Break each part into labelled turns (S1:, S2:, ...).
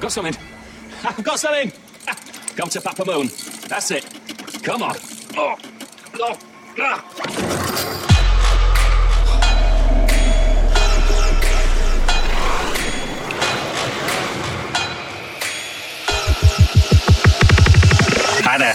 S1: Got something. I've got something. Come to Papa Moon. That's it. Come on. Oh. Oh. Ah. Hi there.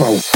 S1: Oh.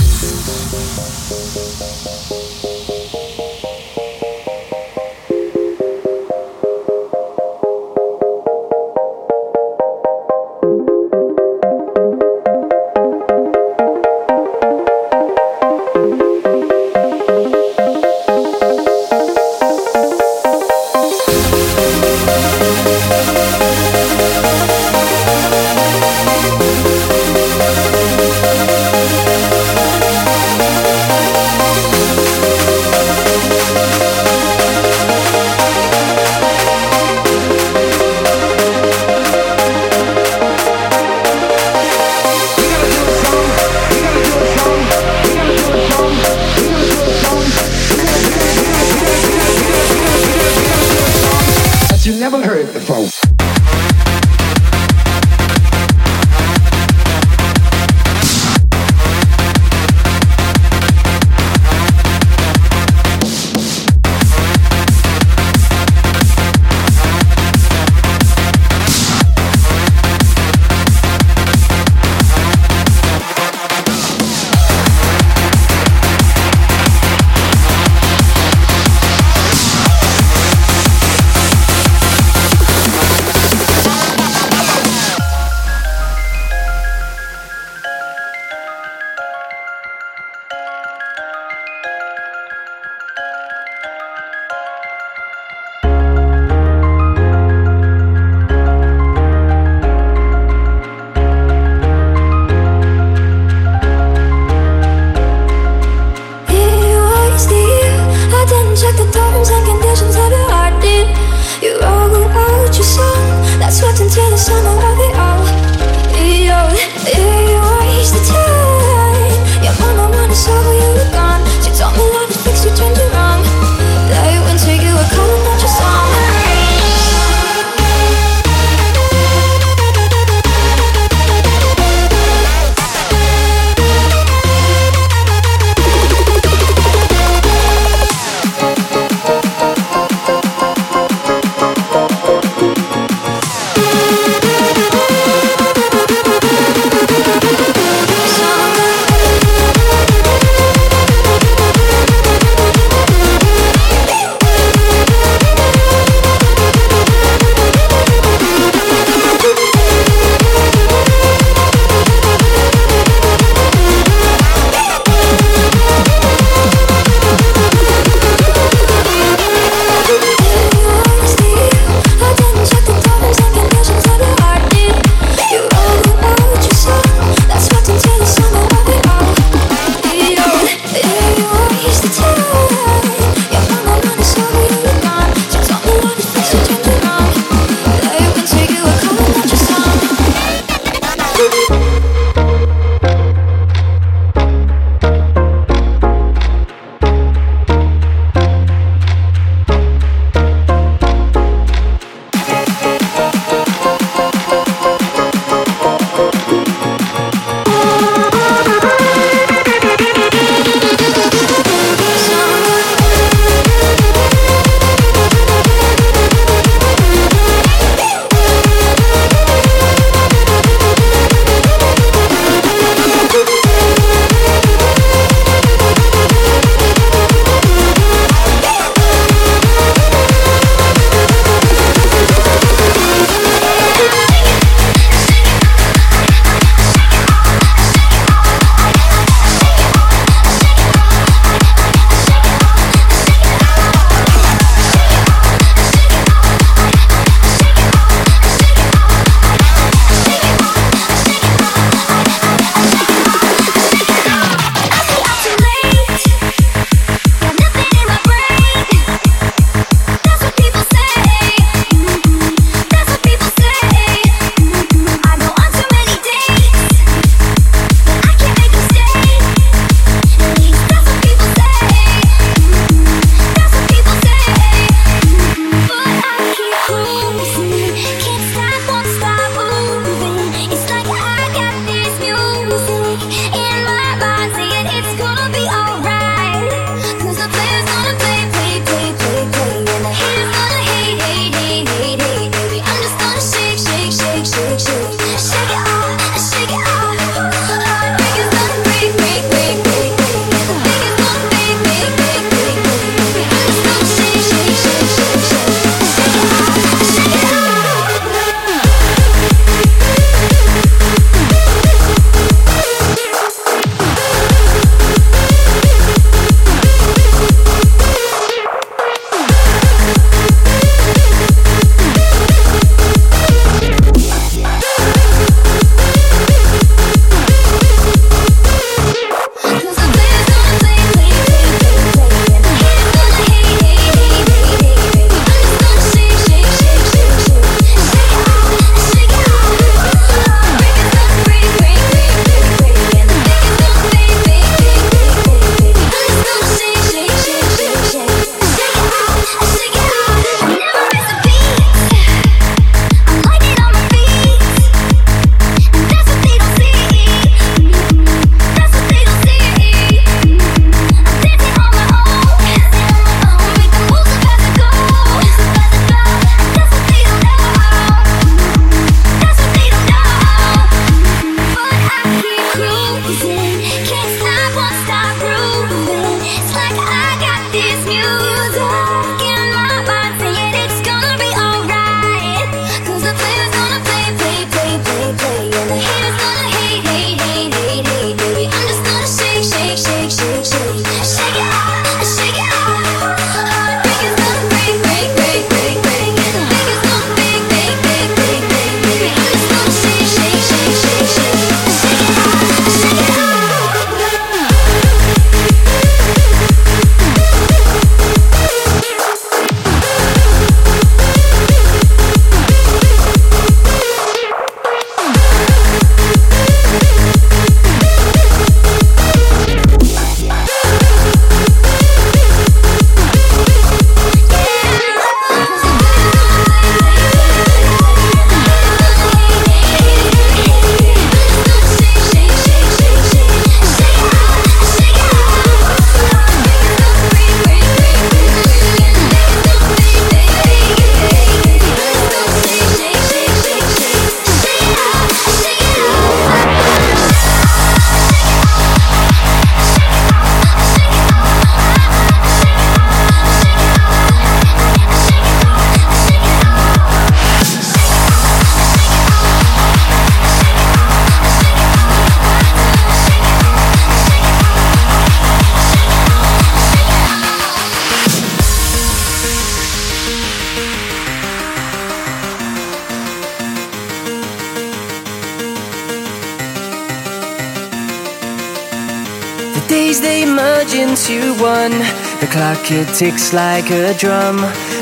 S1: It
S2: ticks like a drum.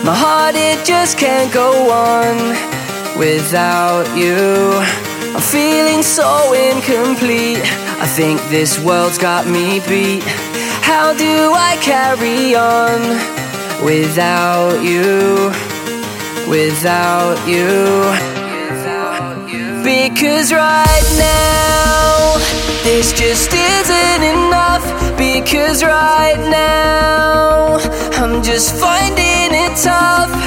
S2: My heart it just can't go on without you. I'm feeling so incomplete. I think this world's got me beat. How do I carry on without you? Without you. Because right now, this just isn't enough. Because right now, I'm just finding it tough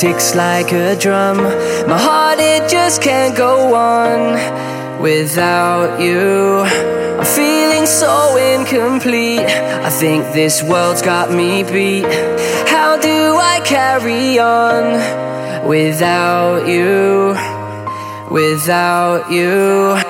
S2: ticks like a drum. My heart it just can't go on without you. I'm feeling so incomplete. I think this world's got me beat. How do I carry on without you? Without you.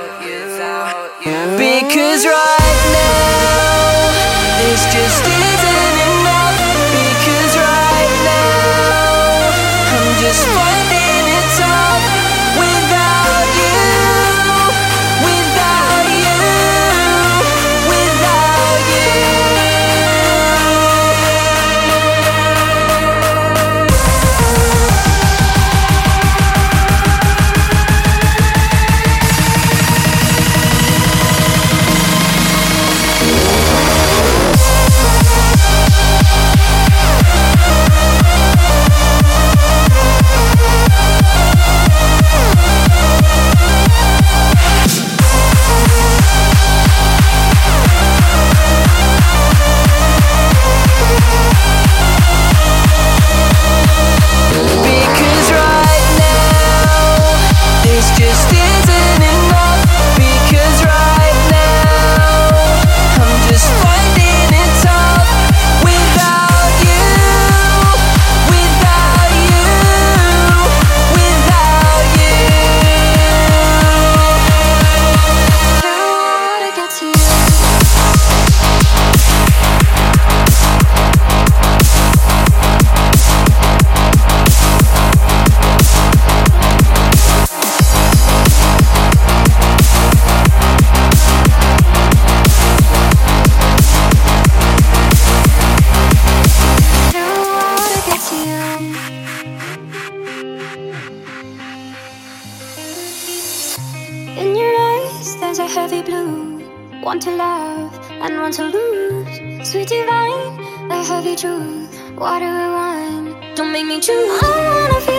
S3: Wine. Don't make me choose.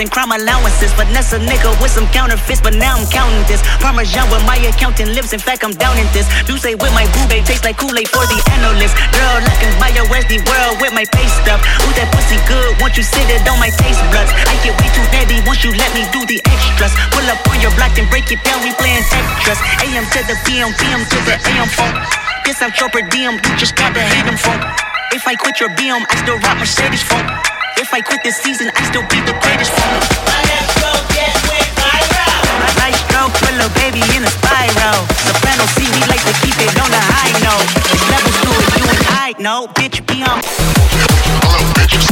S3: And
S4: crime allowances. Vanessa nigga with some counterfeits, but now I'm counting this. Parmesan with my accountant lips, in fact, I'm down in this. Douce with my boo tastes like Kool-Aid for the analyst. Girl, I can buy your Westy world with my face stuff. Ooh, that pussy good, once you sit it on my taste buds. I get way too heavy once you let me do the extras. Pull up on your block and break it down, we playing extras. AM to the PM, PM to the AM phone. This I'm per diem, you just gotta hate them phone. If I quit your BM, I still rock Mercedes phone. If I quit this season, I still be the greatest phone. Nice stroke, put little baby in a spiral. Soprano C, we like to keep it on the high note. There's levels to it, you and I know. Bitch, be on. Sit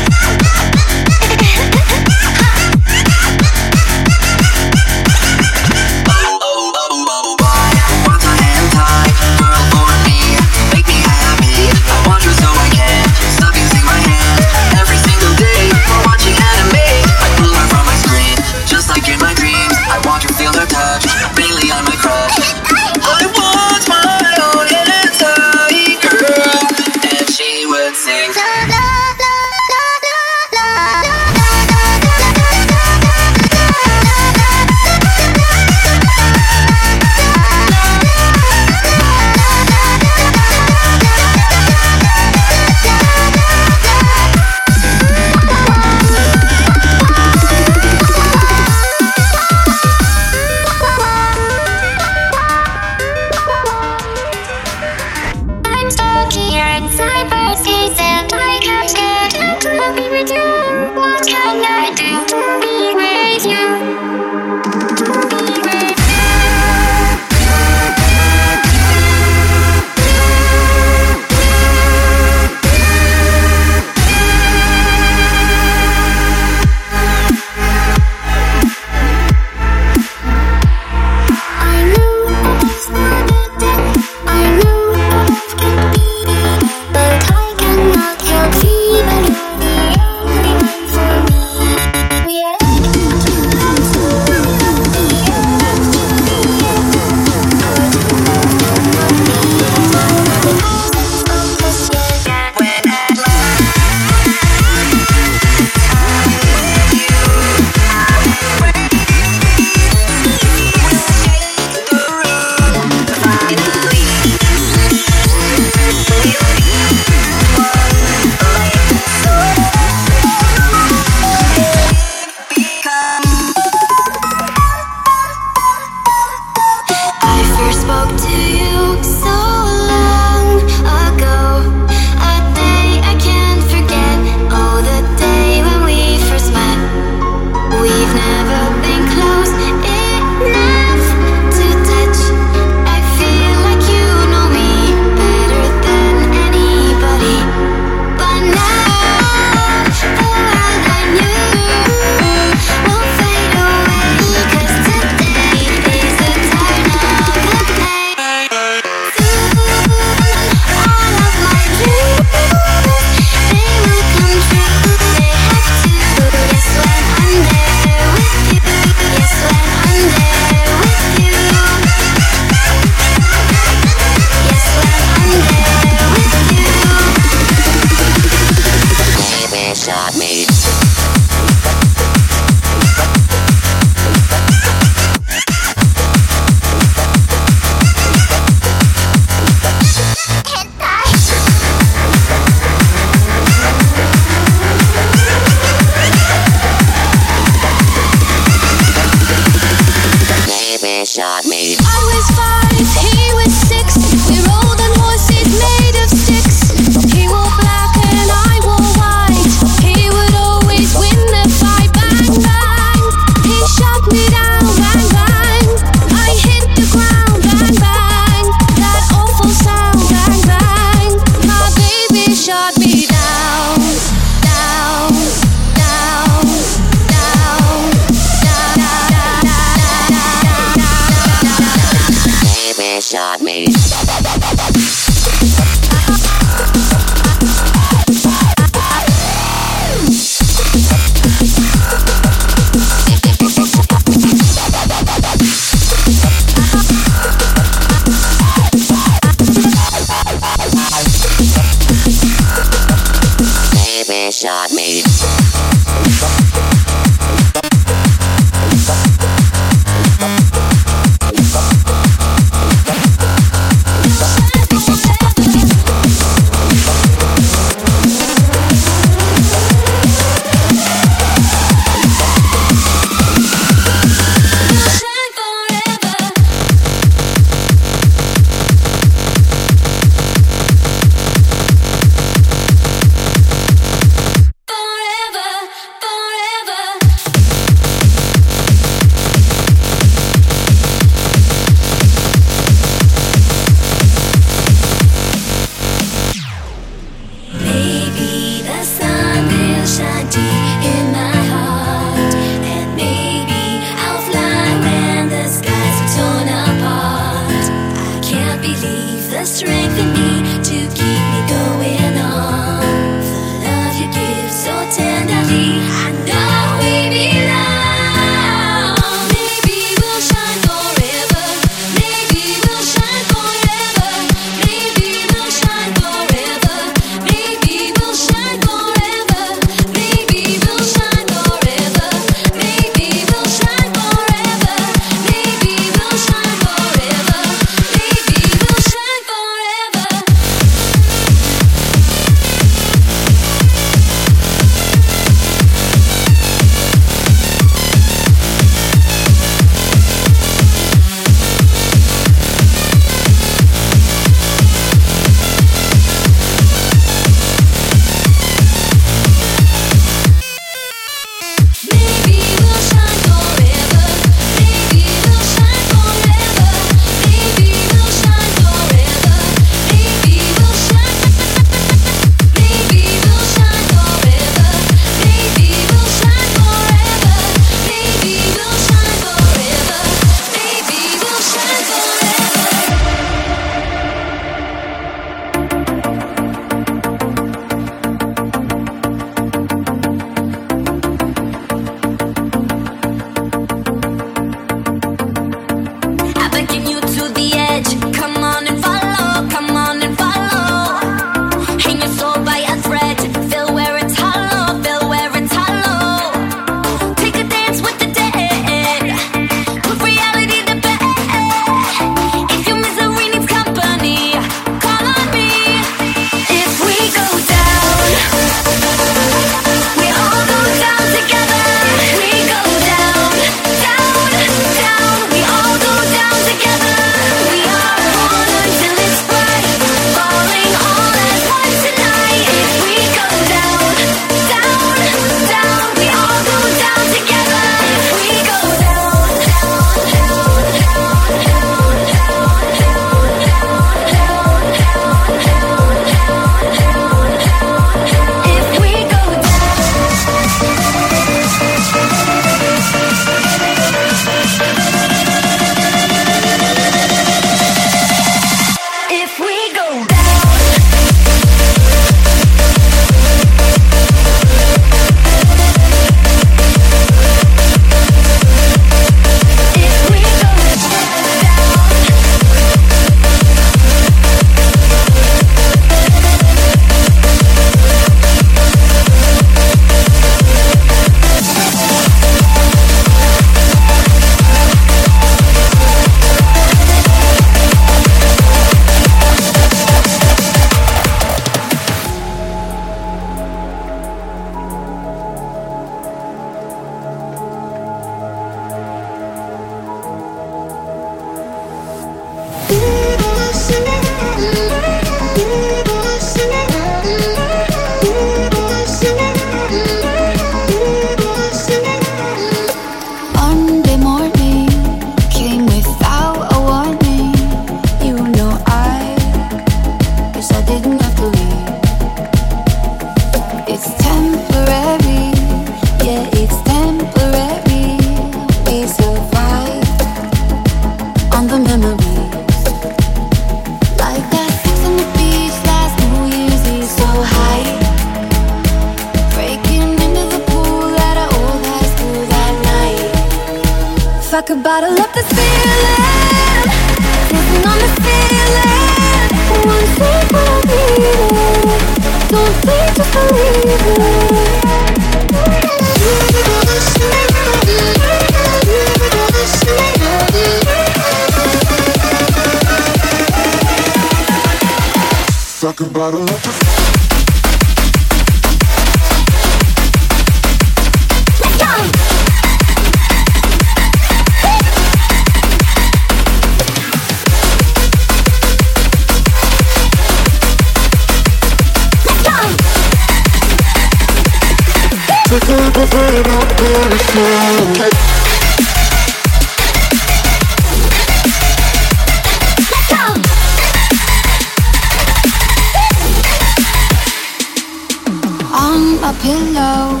S5: pillow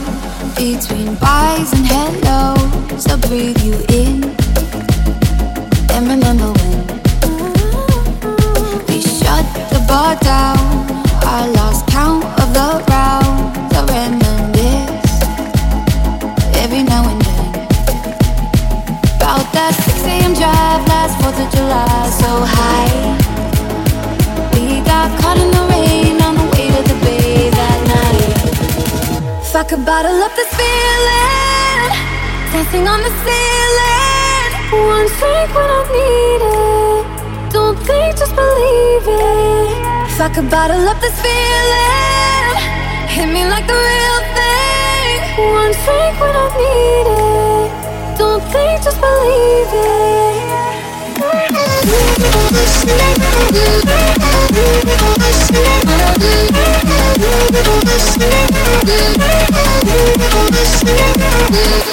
S5: between buys and hellos. I breathe you could bottle up this feeling, dancing on the ceiling. One drink when I need it. Don't think, just believe it. If I could bottle up this feeling, hit me like the real thing. One drink when I need it. Don't think, just believe it. Yeah.